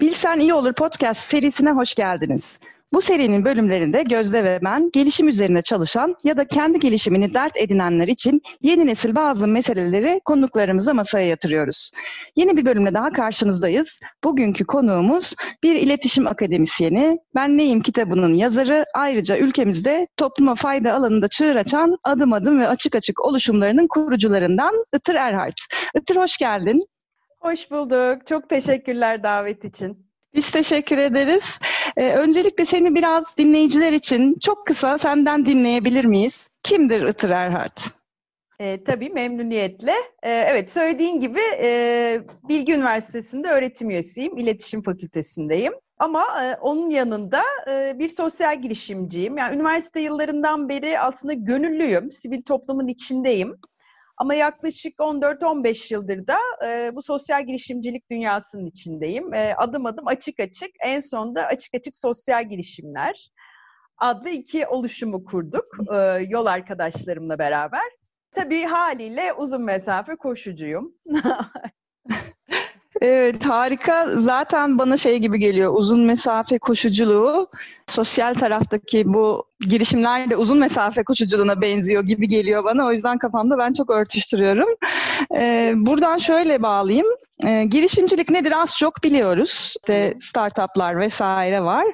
Bilsen İyi Olur podcast serisine hoş geldiniz. Bu serinin bölümlerinde Gözde ve ben gelişim üzerine çalışan ya da kendi gelişimini dert edinenler için yeni nesil bazı meseleleri konuklarımıza masaya yatırıyoruz. Yeni bir bölümle daha karşınızdayız. Bugünkü konuğumuz bir iletişim akademisyeni, Ben Neyim kitabının yazarı, ayrıca ülkemizde topluma fayda alanında çığır açan adım adım ve açık açık oluşumlarının kurucularından Itır Erhard. Itır hoş geldin. Hoş bulduk. Çok teşekkürler davet için. Biz teşekkür ederiz. Ee, öncelikle seni biraz dinleyiciler için çok kısa senden dinleyebilir miyiz? Kimdir Itır Erhard? E, tabii memnuniyetle. E, evet söylediğin gibi e, Bilgi Üniversitesi'nde öğretim üyesiyim. İletişim Fakültesindeyim. Ama e, onun yanında e, bir sosyal girişimciyim. Yani üniversite yıllarından beri aslında gönüllüyüm. Sivil toplumun içindeyim. Ama yaklaşık 14-15 yıldır da e, bu sosyal girişimcilik dünyasının içindeyim. E, adım adım açık açık, en sonunda açık açık sosyal girişimler adlı iki oluşumu kurduk e, yol arkadaşlarımla beraber. Tabii haliyle uzun mesafe koşucuyum. Evet harika. Zaten bana şey gibi geliyor. Uzun mesafe koşuculuğu sosyal taraftaki bu girişimler de uzun mesafe koşuculuğuna benziyor gibi geliyor bana. O yüzden kafamda ben çok örtüştürüyorum. Ee, buradan şöyle bağlayayım. Ee, girişimcilik nedir az çok biliyoruz. İşte startuplar vesaire var.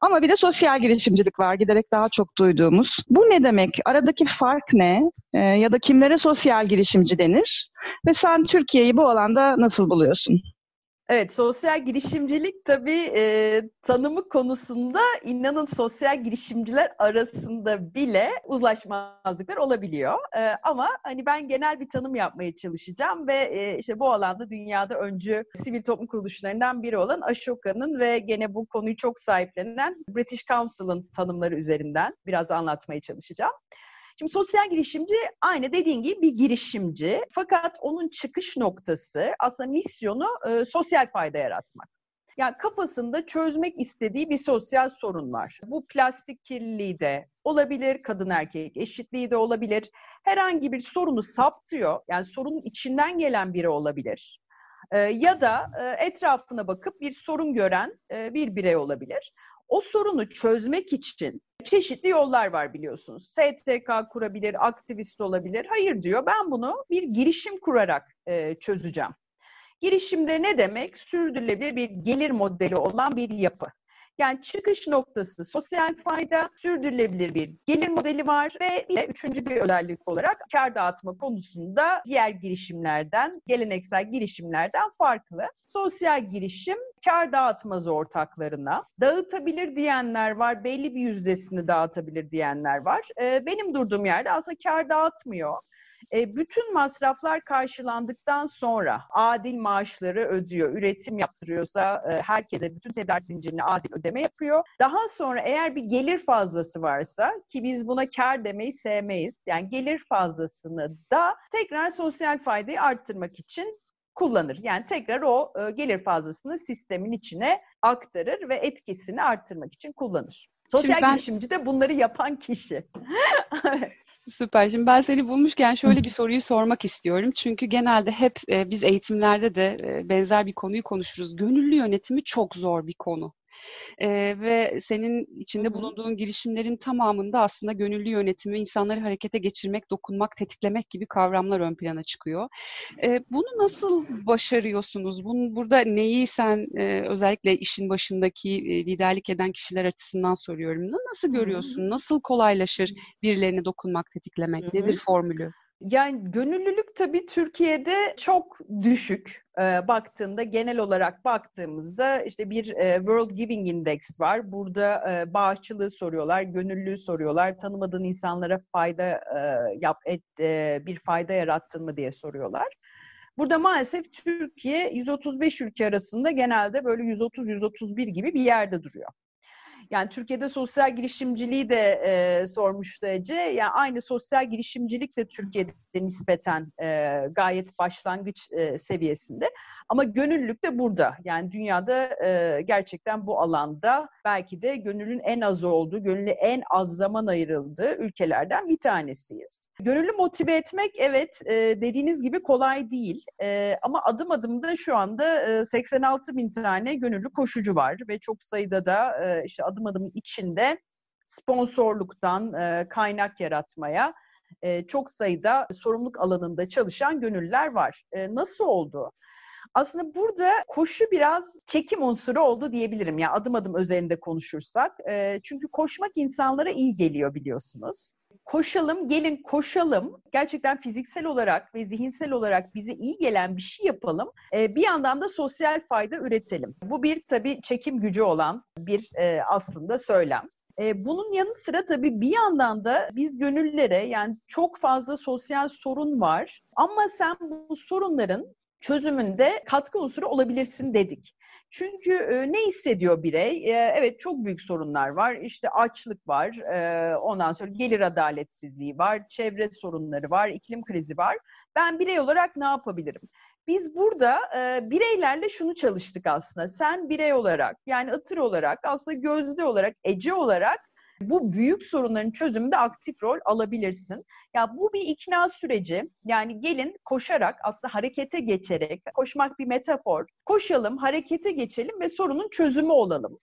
Ama bir de sosyal girişimcilik var. Giderek daha çok duyduğumuz. Bu ne demek? Aradaki fark ne? Ee, ya da kimlere sosyal girişimci denir? Ve sen Türkiye'yi bu alanda nasıl buluyorsun? Evet, sosyal girişimcilik tabii e, tanımı konusunda inanın sosyal girişimciler arasında bile uzlaşmazlıklar olabiliyor. E, ama hani ben genel bir tanım yapmaya çalışacağım ve e, işte bu alanda dünyada öncü sivil toplum kuruluşlarından biri olan Ashoka'nın ve gene bu konuyu çok sahiplenen British Council'ın tanımları üzerinden biraz anlatmaya çalışacağım. Şimdi sosyal girişimci aynı dediğin gibi bir girişimci. Fakat onun çıkış noktası aslında misyonu e, sosyal fayda yaratmak. Yani kafasında çözmek istediği bir sosyal sorun var. Bu plastik kirliliği de olabilir, kadın erkek eşitliği de olabilir. Herhangi bir sorunu saptıyor, yani sorunun içinden gelen biri olabilir. Ee, ya da e, etrafına bakıp bir sorun gören e, bir birey olabilir. O sorunu çözmek için çeşitli yollar var biliyorsunuz. STK kurabilir, aktivist olabilir. Hayır diyor ben bunu bir girişim kurarak e, çözeceğim. Girişimde ne demek? Sürdürülebilir bir gelir modeli olan bir yapı. Yani çıkış noktası sosyal fayda, sürdürülebilir bir gelir modeli var ve de üçüncü bir özellik olarak kar dağıtma konusunda diğer girişimlerden, geleneksel girişimlerden farklı. Sosyal girişim kar dağıtmaz ortaklarına. Dağıtabilir diyenler var, belli bir yüzdesini dağıtabilir diyenler var. Benim durduğum yerde aslında kar dağıtmıyor. E, bütün masraflar karşılandıktan sonra adil maaşları ödüyor. Üretim yaptırıyorsa e, herkese bütün tedarik zincirine adil ödeme yapıyor. Daha sonra eğer bir gelir fazlası varsa ki biz buna kar demeyi sevmeyiz. Yani gelir fazlasını da tekrar sosyal faydayı arttırmak için kullanır. Yani tekrar o e, gelir fazlasını sistemin içine aktarır ve etkisini arttırmak için kullanır. Sosyal ben... girişimci de bunları yapan kişi. Süper. Şimdi ben seni bulmuşken şöyle bir soruyu sormak istiyorum. Çünkü genelde hep e, biz eğitimlerde de e, benzer bir konuyu konuşuruz. Gönüllü yönetimi çok zor bir konu. E, ve senin içinde bulunduğun girişimlerin tamamında aslında gönüllü yönetimi, insanları harekete geçirmek, dokunmak, tetiklemek gibi kavramlar ön plana çıkıyor. E, bunu nasıl başarıyorsunuz? Bunu, burada neyi sen e, özellikle işin başındaki e, liderlik eden kişiler açısından soruyorum. Nasıl görüyorsun? Nasıl kolaylaşır birilerine dokunmak, tetiklemek? Nedir formülü? Yani gönüllülük tabii Türkiye'de çok düşük e, baktığında genel olarak baktığımızda işte bir e, World Giving Index var. Burada e, bağışçılığı soruyorlar, gönüllülüğü soruyorlar, tanımadığın insanlara fayda e, yap et e, bir fayda yarattın mı diye soruyorlar. Burada maalesef Türkiye 135 ülke arasında genelde böyle 130-131 gibi bir yerde duruyor. Yani Türkiye'de sosyal girişimciliği de e, sormuştu Ece. Yani aynı sosyal girişimcilik de Türkiye'de de nispeten e, gayet başlangıç e, seviyesinde. Ama gönüllülük de burada. Yani dünyada e, gerçekten bu alanda belki de gönüllün en az olduğu, gönüllü en az zaman ayrıldığı ülkelerden bir tanesiyiz. Gönüllü motive etmek evet e, dediğiniz gibi kolay değil. E, ama adım adım da şu anda e, 86 bin tane gönüllü koşucu var ve çok sayıda da e, işte adım adım içinde sponsorluktan e, kaynak yaratmaya çok sayıda sorumluluk alanında çalışan gönüllüler var. Nasıl oldu? Aslında burada koşu biraz çekim unsuru oldu diyebilirim. Yani adım adım özelinde konuşursak. E, çünkü koşmak insanlara iyi geliyor biliyorsunuz. Koşalım, gelin koşalım. Gerçekten fiziksel olarak ve zihinsel olarak bize iyi gelen bir şey yapalım. E, bir yandan da sosyal fayda üretelim. Bu bir tabii çekim gücü olan bir e, aslında söylem. E, bunun yanı sıra tabii bir yandan da biz gönüllere yani çok fazla sosyal sorun var ama sen bu sorunların çözümünde katkı unsuru olabilirsin dedik. Çünkü e, ne hissediyor birey? E, evet çok büyük sorunlar var. İşte açlık var, e, ondan sonra gelir adaletsizliği var, çevre sorunları var, iklim krizi var. Ben birey olarak ne yapabilirim? Biz burada e, bireylerle şunu çalıştık aslında. Sen birey olarak yani Itır olarak aslında Gözde olarak Ece olarak bu büyük sorunların çözümünde aktif rol alabilirsin. Ya bu bir ikna süreci. Yani gelin koşarak aslında harekete geçerek, koşmak bir metafor. Koşalım, harekete geçelim ve sorunun çözümü olalım.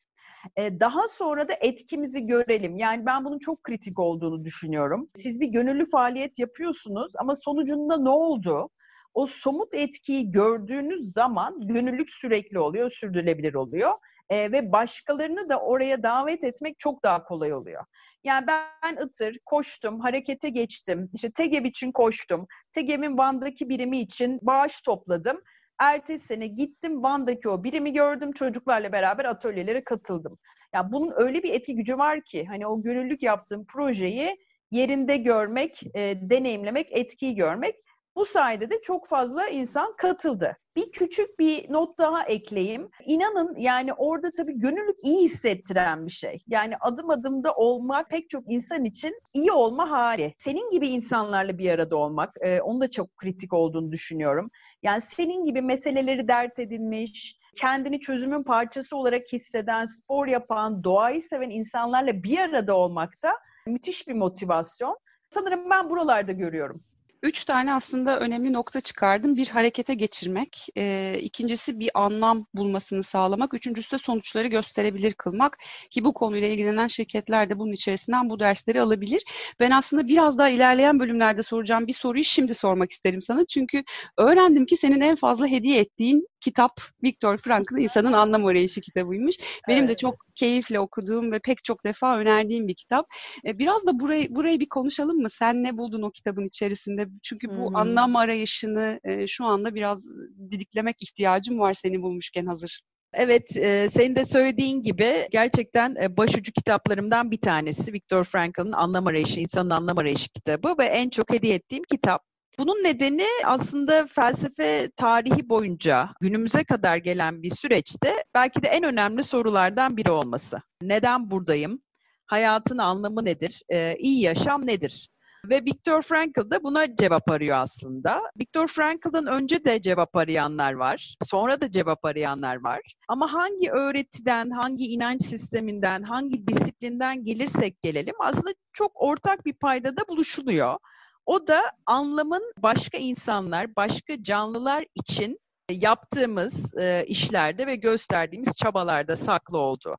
Daha sonra da etkimizi görelim. Yani ben bunun çok kritik olduğunu düşünüyorum. Siz bir gönüllü faaliyet yapıyorsunuz ama sonucunda ne oldu? o somut etkiyi gördüğünüz zaman gönüllülük sürekli oluyor, sürdürülebilir oluyor. E, ve başkalarını da oraya davet etmek çok daha kolay oluyor. Yani ben Itır koştum, harekete geçtim, işte TEGEV için koştum, TEGEV'in Van'daki birimi için bağış topladım. Ertesi sene gittim Van'daki o birimi gördüm, çocuklarla beraber atölyelere katıldım. Yani bunun öyle bir etki gücü var ki hani o gönüllülük yaptığım projeyi yerinde görmek, e, deneyimlemek, etkiyi görmek bu sayede de çok fazla insan katıldı. Bir küçük bir not daha ekleyeyim. İnanın yani orada tabii gönüllülük iyi hissettiren bir şey. Yani adım adımda olmak pek çok insan için iyi olma hali. Senin gibi insanlarla bir arada olmak, e, onun da çok kritik olduğunu düşünüyorum. Yani senin gibi meseleleri dert edinmiş, kendini çözümün parçası olarak hisseden, spor yapan, doğayı seven insanlarla bir arada olmakta müthiş bir motivasyon. Sanırım ben buralarda görüyorum. Üç tane aslında önemli nokta çıkardım. Bir harekete geçirmek, e, ikincisi bir anlam bulmasını sağlamak, üçüncüsü de sonuçları gösterebilir kılmak ki bu konuyla ilgilenen şirketler de bunun içerisinden bu dersleri alabilir. Ben aslında biraz daha ilerleyen bölümlerde soracağım bir soruyu şimdi sormak isterim sana. Çünkü öğrendim ki senin en fazla hediye ettiğin kitap Viktor Frankl'ın İnsanın Anlam Arayışı kitabıymış. Benim evet. de çok keyifle okuduğum ve pek çok defa önerdiğim bir kitap. E, biraz da burayı burayı bir konuşalım mı? Sen ne buldun o kitabın içerisinde? Çünkü bu hmm. anlam arayışını e, şu anda biraz didiklemek ihtiyacım var seni bulmuşken hazır. Evet, e, senin de söylediğin gibi gerçekten e, başucu kitaplarımdan bir tanesi Viktor Frankl'ın Anlam Arayışı, İnsanın Anlam Arayışı kitabı ve en çok hediye ettiğim kitap. Bunun nedeni aslında felsefe tarihi boyunca günümüze kadar gelen bir süreçte belki de en önemli sorulardan biri olması. Neden buradayım? Hayatın anlamı nedir? Ee, iyi yaşam nedir? Ve Viktor Frankl da buna cevap arıyor aslında. Viktor Frankl'dan önce de cevap arayanlar var. Sonra da cevap arayanlar var. Ama hangi öğretiden, hangi inanç sisteminden, hangi disiplinden gelirsek gelelim aslında çok ortak bir paydada buluşuluyor. O da anlamın başka insanlar, başka canlılar için yaptığımız e, işlerde ve gösterdiğimiz çabalarda saklı oldu.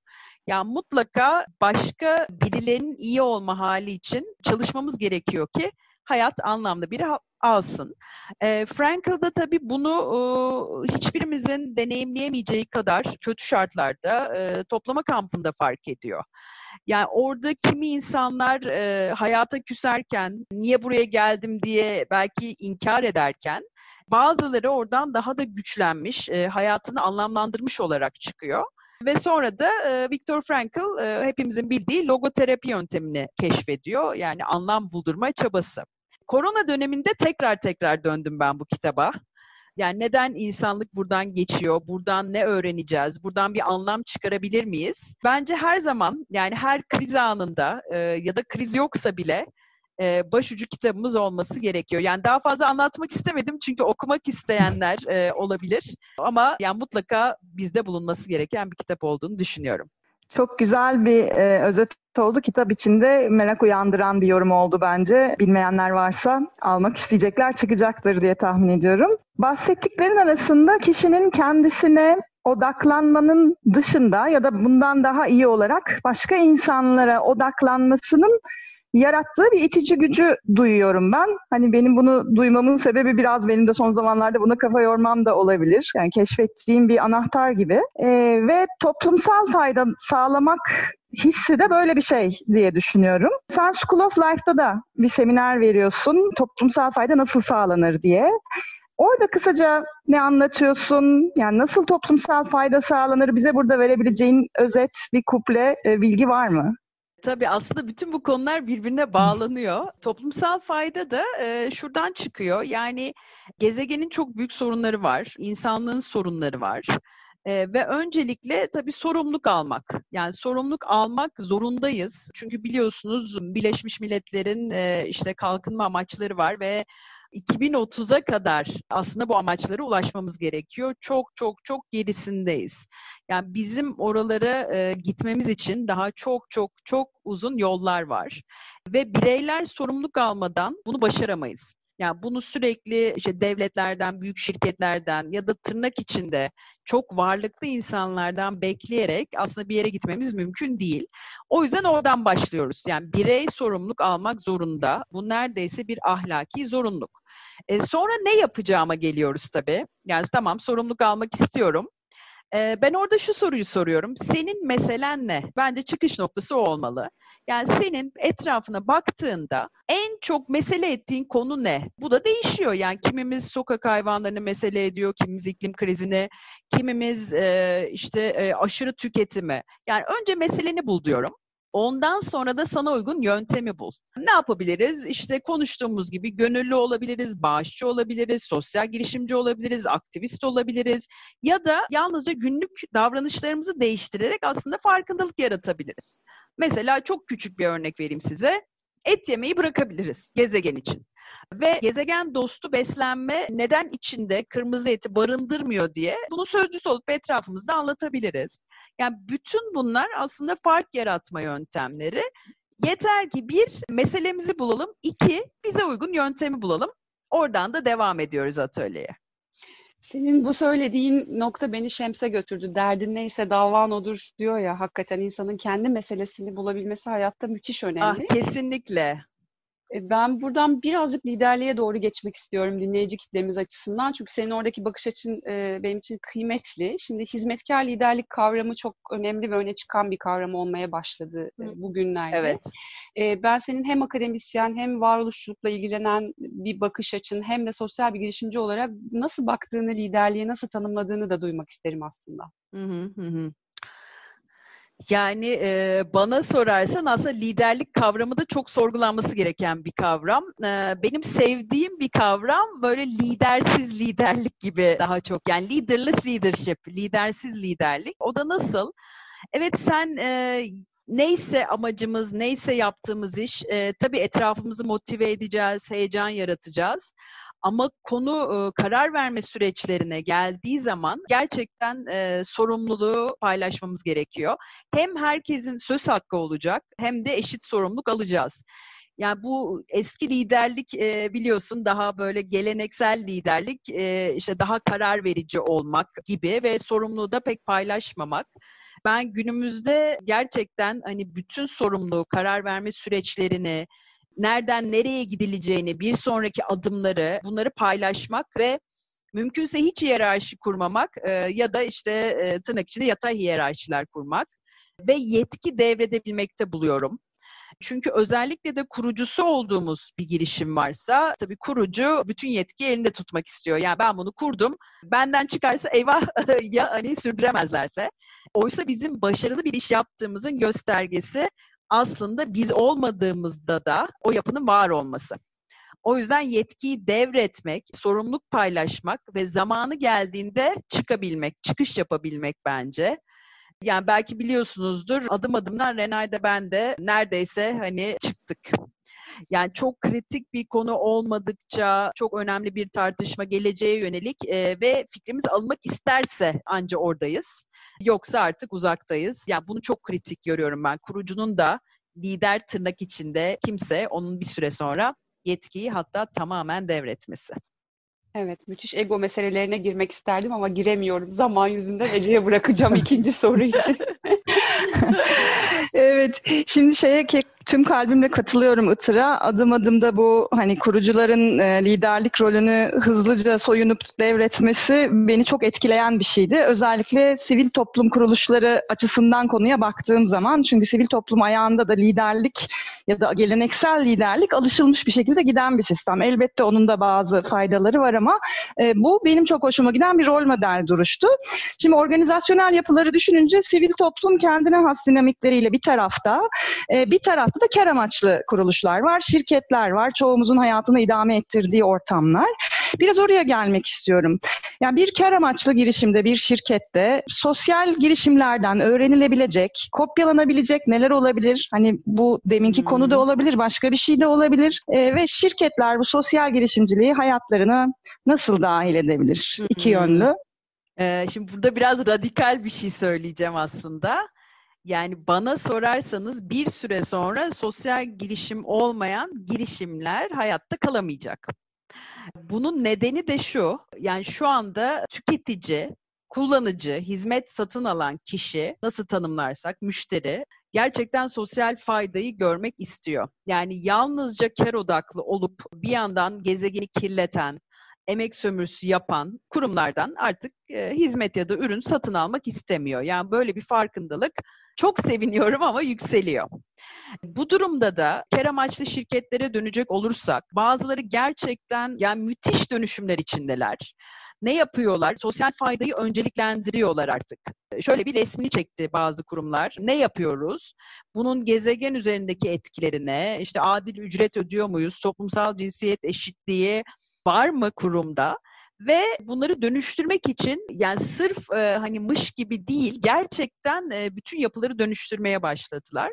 Yani mutlaka başka birilerinin iyi olma hali için çalışmamız gerekiyor ki hayat anlamlı bir alsın. E, Frankl da tabii bunu e, hiçbirimizin deneyimleyemeyeceği kadar kötü şartlarda e, toplama kampında fark ediyor. Yani orada kimi insanlar e, hayata küserken, niye buraya geldim diye belki inkar ederken, bazıları oradan daha da güçlenmiş, e, hayatını anlamlandırmış olarak çıkıyor. Ve sonra da e, Viktor Frankl e, hepimizin bildiği logoterapi yöntemini keşfediyor. Yani anlam buldurma çabası. Korona döneminde tekrar tekrar döndüm ben bu kitaba. Yani neden insanlık buradan geçiyor? Buradan ne öğreneceğiz? Buradan bir anlam çıkarabilir miyiz? Bence her zaman yani her kriz anında e, ya da kriz yoksa bile e, başucu kitabımız olması gerekiyor. Yani daha fazla anlatmak istemedim çünkü okumak isteyenler e, olabilir. Ama yani mutlaka bizde bulunması gereken bir kitap olduğunu düşünüyorum. Çok güzel bir e, özet oldu. Kitap içinde merak uyandıran bir yorum oldu bence. Bilmeyenler varsa almak isteyecekler çıkacaktır diye tahmin ediyorum. Bahsettiklerin arasında kişinin kendisine odaklanmanın dışında ya da bundan daha iyi olarak başka insanlara odaklanmasının yarattığı bir itici gücü duyuyorum ben. Hani benim bunu duymamın sebebi biraz benim de son zamanlarda buna kafa yormam da olabilir. Yani keşfettiğim bir anahtar gibi. Ee, ve toplumsal fayda sağlamak hissi de böyle bir şey diye düşünüyorum. Sen School of Life'da da bir seminer veriyorsun. Toplumsal fayda nasıl sağlanır diye. Orada kısaca ne anlatıyorsun? Yani nasıl toplumsal fayda sağlanır? Bize burada verebileceğin özet bir kuple e, bilgi var mı? Tabii aslında bütün bu konular birbirine bağlanıyor. Toplumsal fayda da e, şuradan çıkıyor. Yani gezegenin çok büyük sorunları var. İnsanlığın sorunları var. E, ve öncelikle tabii sorumluluk almak. Yani sorumluluk almak zorundayız. Çünkü biliyorsunuz Birleşmiş Milletler'in e, işte kalkınma amaçları var ve 2030'a kadar aslında bu amaçlara ulaşmamız gerekiyor. Çok çok çok gerisindeyiz. Yani bizim oralara e, gitmemiz için daha çok çok çok uzun yollar var. Ve bireyler sorumluluk almadan bunu başaramayız. Yani bunu sürekli işte devletlerden, büyük şirketlerden ya da tırnak içinde çok varlıklı insanlardan bekleyerek aslında bir yere gitmemiz mümkün değil. O yüzden oradan başlıyoruz. Yani birey sorumluluk almak zorunda. Bu neredeyse bir ahlaki zorunluluk. E, sonra ne yapacağıma geliyoruz tabii. Yani tamam sorumluluk almak istiyorum. E, ben orada şu soruyu soruyorum. Senin meselen ne? Bence çıkış noktası o olmalı. Yani senin etrafına baktığında en çok mesele ettiğin konu ne? Bu da değişiyor. Yani kimimiz sokak hayvanlarını mesele ediyor, kimimiz iklim krizini, kimimiz e, işte e, aşırı tüketimi. Yani önce meseleni bul diyorum. Ondan sonra da sana uygun yöntemi bul. Ne yapabiliriz? İşte konuştuğumuz gibi gönüllü olabiliriz, bağışçı olabiliriz, sosyal girişimci olabiliriz, aktivist olabiliriz ya da yalnızca günlük davranışlarımızı değiştirerek aslında farkındalık yaratabiliriz. Mesela çok küçük bir örnek vereyim size. Et yemeyi bırakabiliriz gezegen için. Ve gezegen dostu beslenme neden içinde kırmızı eti barındırmıyor diye bunu sözcüsü olup etrafımızda anlatabiliriz. Yani bütün bunlar aslında fark yaratma yöntemleri. Yeter ki bir, meselemizi bulalım. iki bize uygun yöntemi bulalım. Oradan da devam ediyoruz atölyeye. Senin bu söylediğin nokta beni Şems'e götürdü. Derdin neyse davan odur diyor ya. Hakikaten insanın kendi meselesini bulabilmesi hayatta müthiş önemli. Ah, kesinlikle. E, ben buradan birazcık liderliğe doğru geçmek istiyorum dinleyici kitlemiz açısından. Çünkü senin oradaki bakış açın e, benim için kıymetli. Şimdi hizmetkar liderlik kavramı çok önemli ve öne çıkan bir kavram olmaya başladı e, bugünlerde. Evet. E, ben senin hem akademisyen hem varoluşçulukla ilgilenen bir bakış açın hem de sosyal bir girişimci olarak nasıl baktığını, liderliğe nasıl tanımladığını da duymak isterim aslında. Hı hı hı. Yani e, bana sorarsan aslında liderlik kavramı da çok sorgulanması gereken bir kavram. E, benim sevdiğim bir kavram böyle lidersiz liderlik gibi daha çok. Yani leaderless leadership, lidersiz liderlik. O da nasıl? Evet sen e, neyse amacımız, neyse yaptığımız iş, e, tabii etrafımızı motive edeceğiz, heyecan yaratacağız. Ama konu e, karar verme süreçlerine geldiği zaman gerçekten e, sorumluluğu paylaşmamız gerekiyor. Hem herkesin söz hakkı olacak hem de eşit sorumluluk alacağız. Yani bu eski liderlik e, biliyorsun daha böyle geleneksel liderlik e, işte daha karar verici olmak gibi ve sorumluluğu da pek paylaşmamak. Ben günümüzde gerçekten hani bütün sorumluluğu, karar verme süreçlerini, nereden nereye gidileceğini, bir sonraki adımları bunları paylaşmak ve mümkünse hiç hiyerarşi kurmamak e, ya da işte e, tırnak içinde yatay hiyerarşiler kurmak ve yetki devredebilmekte buluyorum. Çünkü özellikle de kurucusu olduğumuz bir girişim varsa tabii kurucu bütün yetki elinde tutmak istiyor. Yani ben bunu kurdum. Benden çıkarsa eyvah ya hani sürdüremezlerse. Oysa bizim başarılı bir iş yaptığımızın göstergesi aslında biz olmadığımızda da o yapının var olması. O yüzden yetkiyi devretmek, sorumluluk paylaşmak ve zamanı geldiğinde çıkabilmek, çıkış yapabilmek bence. Yani belki biliyorsunuzdur adım adımdan Renay'da ben de neredeyse hani çıktık. Yani çok kritik bir konu olmadıkça, çok önemli bir tartışma geleceğe yönelik e, ve fikrimiz alınmak isterse anca oradayız. Yoksa artık uzaktayız. Yani bunu çok kritik görüyorum ben. Kurucunun da lider tırnak içinde kimse onun bir süre sonra yetkiyi hatta tamamen devretmesi. Evet, müthiş ego meselelerine girmek isterdim ama giremiyorum. Zaman yüzünden Ece'ye bırakacağım ikinci soru için. evet, şimdi şeye tüm kalbimle katılıyorum Itır'a. Adım adım da bu hani kurucuların e, liderlik rolünü hızlıca soyunup devretmesi beni çok etkileyen bir şeydi. Özellikle sivil toplum kuruluşları açısından konuya baktığım zaman çünkü sivil toplum ayağında da liderlik ya da geleneksel liderlik alışılmış bir şekilde giden bir sistem. Elbette onun da bazı faydaları var ama e, bu benim çok hoşuma giden bir rol model duruştu. Şimdi organizasyonel yapıları düşününce sivil toplum kendine has dinamikleriyle bir tarafta, e, bir tarafta da kar amaçlı kuruluşlar var, şirketler var, çoğumuzun hayatını idame ettirdiği ortamlar. Biraz oraya gelmek istiyorum. Yani bir kar amaçlı girişimde, bir şirkette sosyal girişimlerden öğrenilebilecek, kopyalanabilecek neler olabilir? Hani bu deminki hmm. konu da olabilir, başka bir şey de olabilir. E, ve şirketler bu sosyal girişimciliği hayatlarına nasıl dahil edebilir? Hmm. İki yönlü. Ee, şimdi burada biraz radikal bir şey söyleyeceğim aslında. Yani bana sorarsanız bir süre sonra sosyal girişim olmayan girişimler hayatta kalamayacak. Bunun nedeni de şu, yani şu anda tüketici, kullanıcı, hizmet satın alan kişi nasıl tanımlarsak müşteri gerçekten sosyal faydayı görmek istiyor. Yani yalnızca kar odaklı olup bir yandan gezegeni kirleten, emek sömürüsü yapan kurumlardan artık e, hizmet ya da ürün satın almak istemiyor. Yani böyle bir farkındalık çok seviniyorum ama yükseliyor. Bu durumda da kar amaçlı şirketlere dönecek olursak bazıları gerçekten yani müthiş dönüşümler içindeler. Ne yapıyorlar? Sosyal faydayı önceliklendiriyorlar artık. Şöyle bir resmini çekti bazı kurumlar. Ne yapıyoruz? Bunun gezegen üzerindeki etkilerine, işte adil ücret ödüyor muyuz? Toplumsal cinsiyet eşitliği var mı kurumda? Ve bunları dönüştürmek için yani sırf e, hani mış gibi değil gerçekten e, bütün yapıları dönüştürmeye başladılar.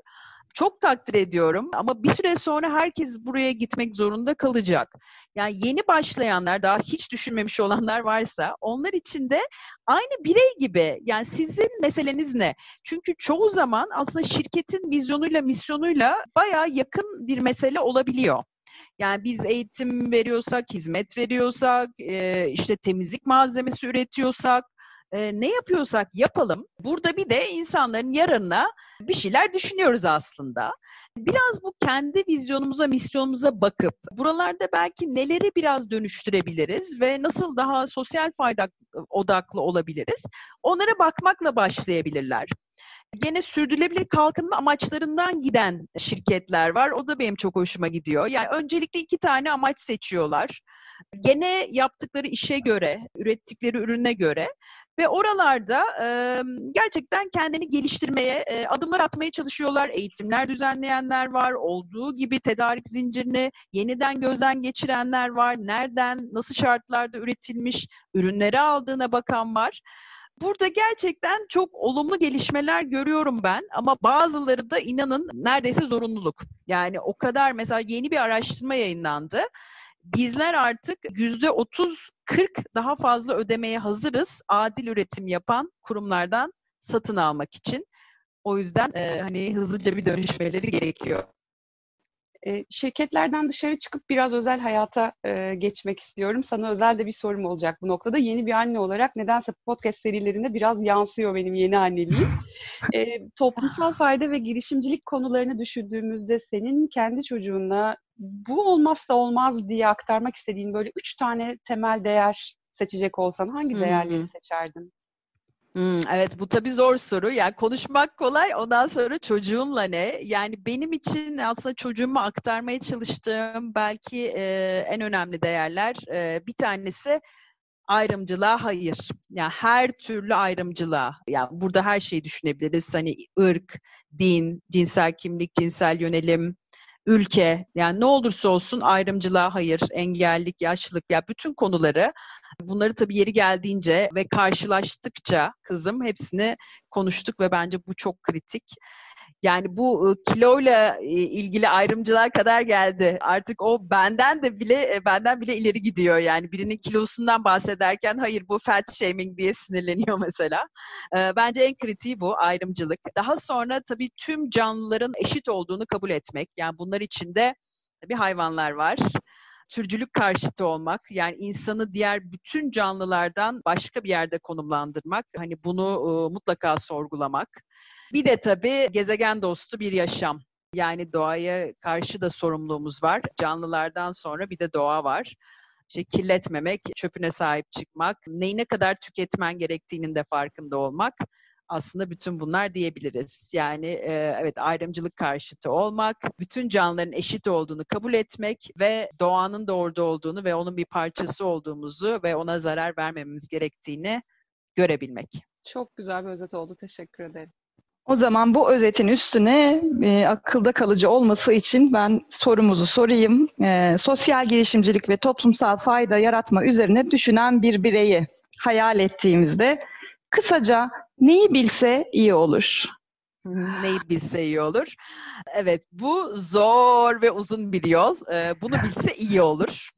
Çok takdir ediyorum ama bir süre sonra herkes buraya gitmek zorunda kalacak. Yani yeni başlayanlar, daha hiç düşünmemiş olanlar varsa onlar için de aynı birey gibi. Yani sizin meseleniz ne? Çünkü çoğu zaman aslında şirketin vizyonuyla, misyonuyla bayağı yakın bir mesele olabiliyor. Yani biz eğitim veriyorsak, hizmet veriyorsak, işte temizlik malzemesi üretiyorsak, ne yapıyorsak yapalım. Burada bir de insanların yarınına bir şeyler düşünüyoruz aslında. Biraz bu kendi vizyonumuza, misyonumuza bakıp buralarda belki neleri biraz dönüştürebiliriz ve nasıl daha sosyal fayda odaklı olabiliriz? Onlara bakmakla başlayabilirler. Gene sürdürülebilir kalkınma amaçlarından giden şirketler var. O da benim çok hoşuma gidiyor. Yani öncelikle iki tane amaç seçiyorlar. Gene yaptıkları işe göre, ürettikleri ürüne göre ve oralarda e, gerçekten kendini geliştirmeye, e, adımlar atmaya çalışıyorlar. Eğitimler düzenleyenler var. Olduğu gibi tedarik zincirini yeniden gözden geçirenler var. Nereden, nasıl şartlarda üretilmiş ürünleri aldığına bakan var. Burada gerçekten çok olumlu gelişmeler görüyorum ben ama bazıları da inanın neredeyse zorunluluk. Yani o kadar mesela yeni bir araştırma yayınlandı. Bizler artık yüzde 30 40 daha fazla ödemeye hazırız adil üretim yapan kurumlardan satın almak için. O yüzden e, hani hızlıca bir dönüşmeleri gerekiyor. E, şirketlerden dışarı çıkıp biraz özel hayata e, geçmek istiyorum. Sana özel de bir sorum olacak bu noktada. Yeni bir anne olarak nedense podcast serilerinde biraz yansıyor benim yeni anneliğim. E, toplumsal fayda ve girişimcilik konularını düşündüğümüzde senin kendi çocuğuna bu olmazsa olmaz diye aktarmak istediğin böyle üç tane temel değer seçecek olsan hangi değerleri hmm. seçerdin? Hmm, evet bu tabii zor soru. Yani konuşmak kolay ondan sonra çocuğunla ne? Yani benim için aslında çocuğuma aktarmaya çalıştığım belki e, en önemli değerler e, bir tanesi ayrımcılığa hayır. Yani her türlü ayrımcılığa. Yani burada her şeyi düşünebiliriz. Hani ırk, din, cinsel kimlik, cinsel yönelim, ülke yani ne olursa olsun ayrımcılığa hayır, engellik, yaşlılık ya bütün konuları bunları tabii yeri geldiğince ve karşılaştıkça kızım hepsini konuştuk ve bence bu çok kritik. Yani bu e, kiloyla ilgili ayrımcılığa kadar geldi. Artık o benden de bile e, benden bile ileri gidiyor. Yani birinin kilosundan bahsederken hayır bu fat shaming diye sinirleniyor mesela. Bence en kritiği bu ayrımcılık. Daha sonra tabii tüm canlıların eşit olduğunu kabul etmek. Yani bunlar içinde tabii hayvanlar var türcülük karşıtı olmak, yani insanı diğer bütün canlılardan başka bir yerde konumlandırmak, hani bunu e, mutlaka sorgulamak. Bir de tabii gezegen dostu bir yaşam. Yani doğaya karşı da sorumluluğumuz var. Canlılardan sonra bir de doğa var. İşte kirletmemek, çöpüne sahip çıkmak, neyi ne kadar tüketmen gerektiğinin de farkında olmak aslında bütün bunlar diyebiliriz. Yani e, evet ayrımcılık karşıtı olmak, bütün canlıların eşit olduğunu kabul etmek ve doğanın da orada olduğunu ve onun bir parçası olduğumuzu ve ona zarar vermememiz gerektiğini görebilmek. Çok güzel bir özet oldu. Teşekkür ederim. O zaman bu özetin üstüne e, akılda kalıcı olması için ben sorumuzu sorayım. E, sosyal girişimcilik ve toplumsal fayda yaratma üzerine düşünen bir bireyi hayal ettiğimizde kısaca neyi bilse iyi olur? Neyi bilse iyi olur. Evet, bu zor ve uzun bir yol. Bunu bilse iyi olur.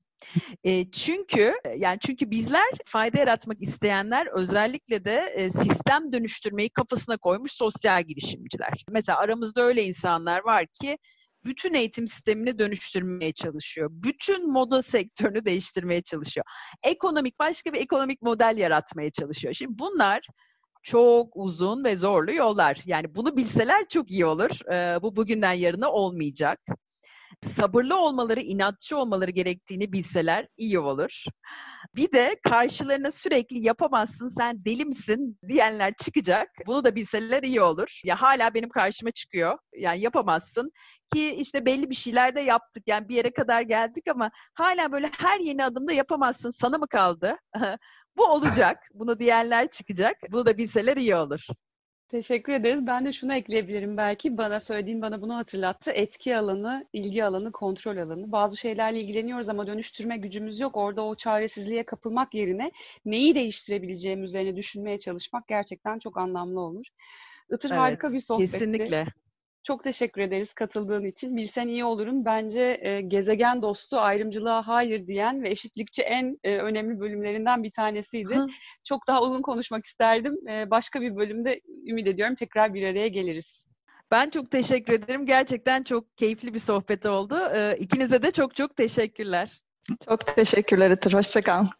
E, çünkü yani çünkü bizler fayda yaratmak isteyenler özellikle de e, sistem dönüştürmeyi kafasına koymuş sosyal girişimciler. Mesela aramızda öyle insanlar var ki bütün eğitim sistemini dönüştürmeye çalışıyor. Bütün moda sektörünü değiştirmeye çalışıyor. Ekonomik başka bir ekonomik model yaratmaya çalışıyor. Şimdi bunlar çok uzun ve zorlu yollar. Yani bunu bilseler çok iyi olur. Ee, bu bugünden yarına olmayacak. Sabırlı olmaları, inatçı olmaları gerektiğini bilseler iyi olur. Bir de karşılarına sürekli yapamazsın, sen deli misin diyenler çıkacak. Bunu da bilseler iyi olur. Ya hala benim karşıma çıkıyor. Yani yapamazsın ki işte belli bir şeyler de yaptık. Yani bir yere kadar geldik ama hala böyle her yeni adımda yapamazsın. Sana mı kaldı? Bu olacak. Bunu diyenler çıkacak. Bunu da bilseler iyi olur. Teşekkür ederiz. Ben de şunu ekleyebilirim belki. Bana söylediğin bana bunu hatırlattı. Etki alanı, ilgi alanı, kontrol alanı. Bazı şeylerle ilgileniyoruz ama dönüştürme gücümüz yok. Orada o çaresizliğe kapılmak yerine neyi değiştirebileceğim üzerine düşünmeye çalışmak gerçekten çok anlamlı olur. Itır evet, harika bir sohbetti. Kesinlikle. Çok teşekkür ederiz katıldığın için. Bilsen iyi olurum. Bence e, gezegen dostu ayrımcılığa hayır diyen ve eşitlikçi en e, önemli bölümlerinden bir tanesiydi. Hı. Çok daha uzun konuşmak isterdim. E, başka bir bölümde ümit ediyorum tekrar bir araya geliriz. Ben çok teşekkür ederim. Gerçekten çok keyifli bir sohbet oldu. E, ikinize de çok çok teşekkürler. Çok teşekkürler Itır. Hoşçakal.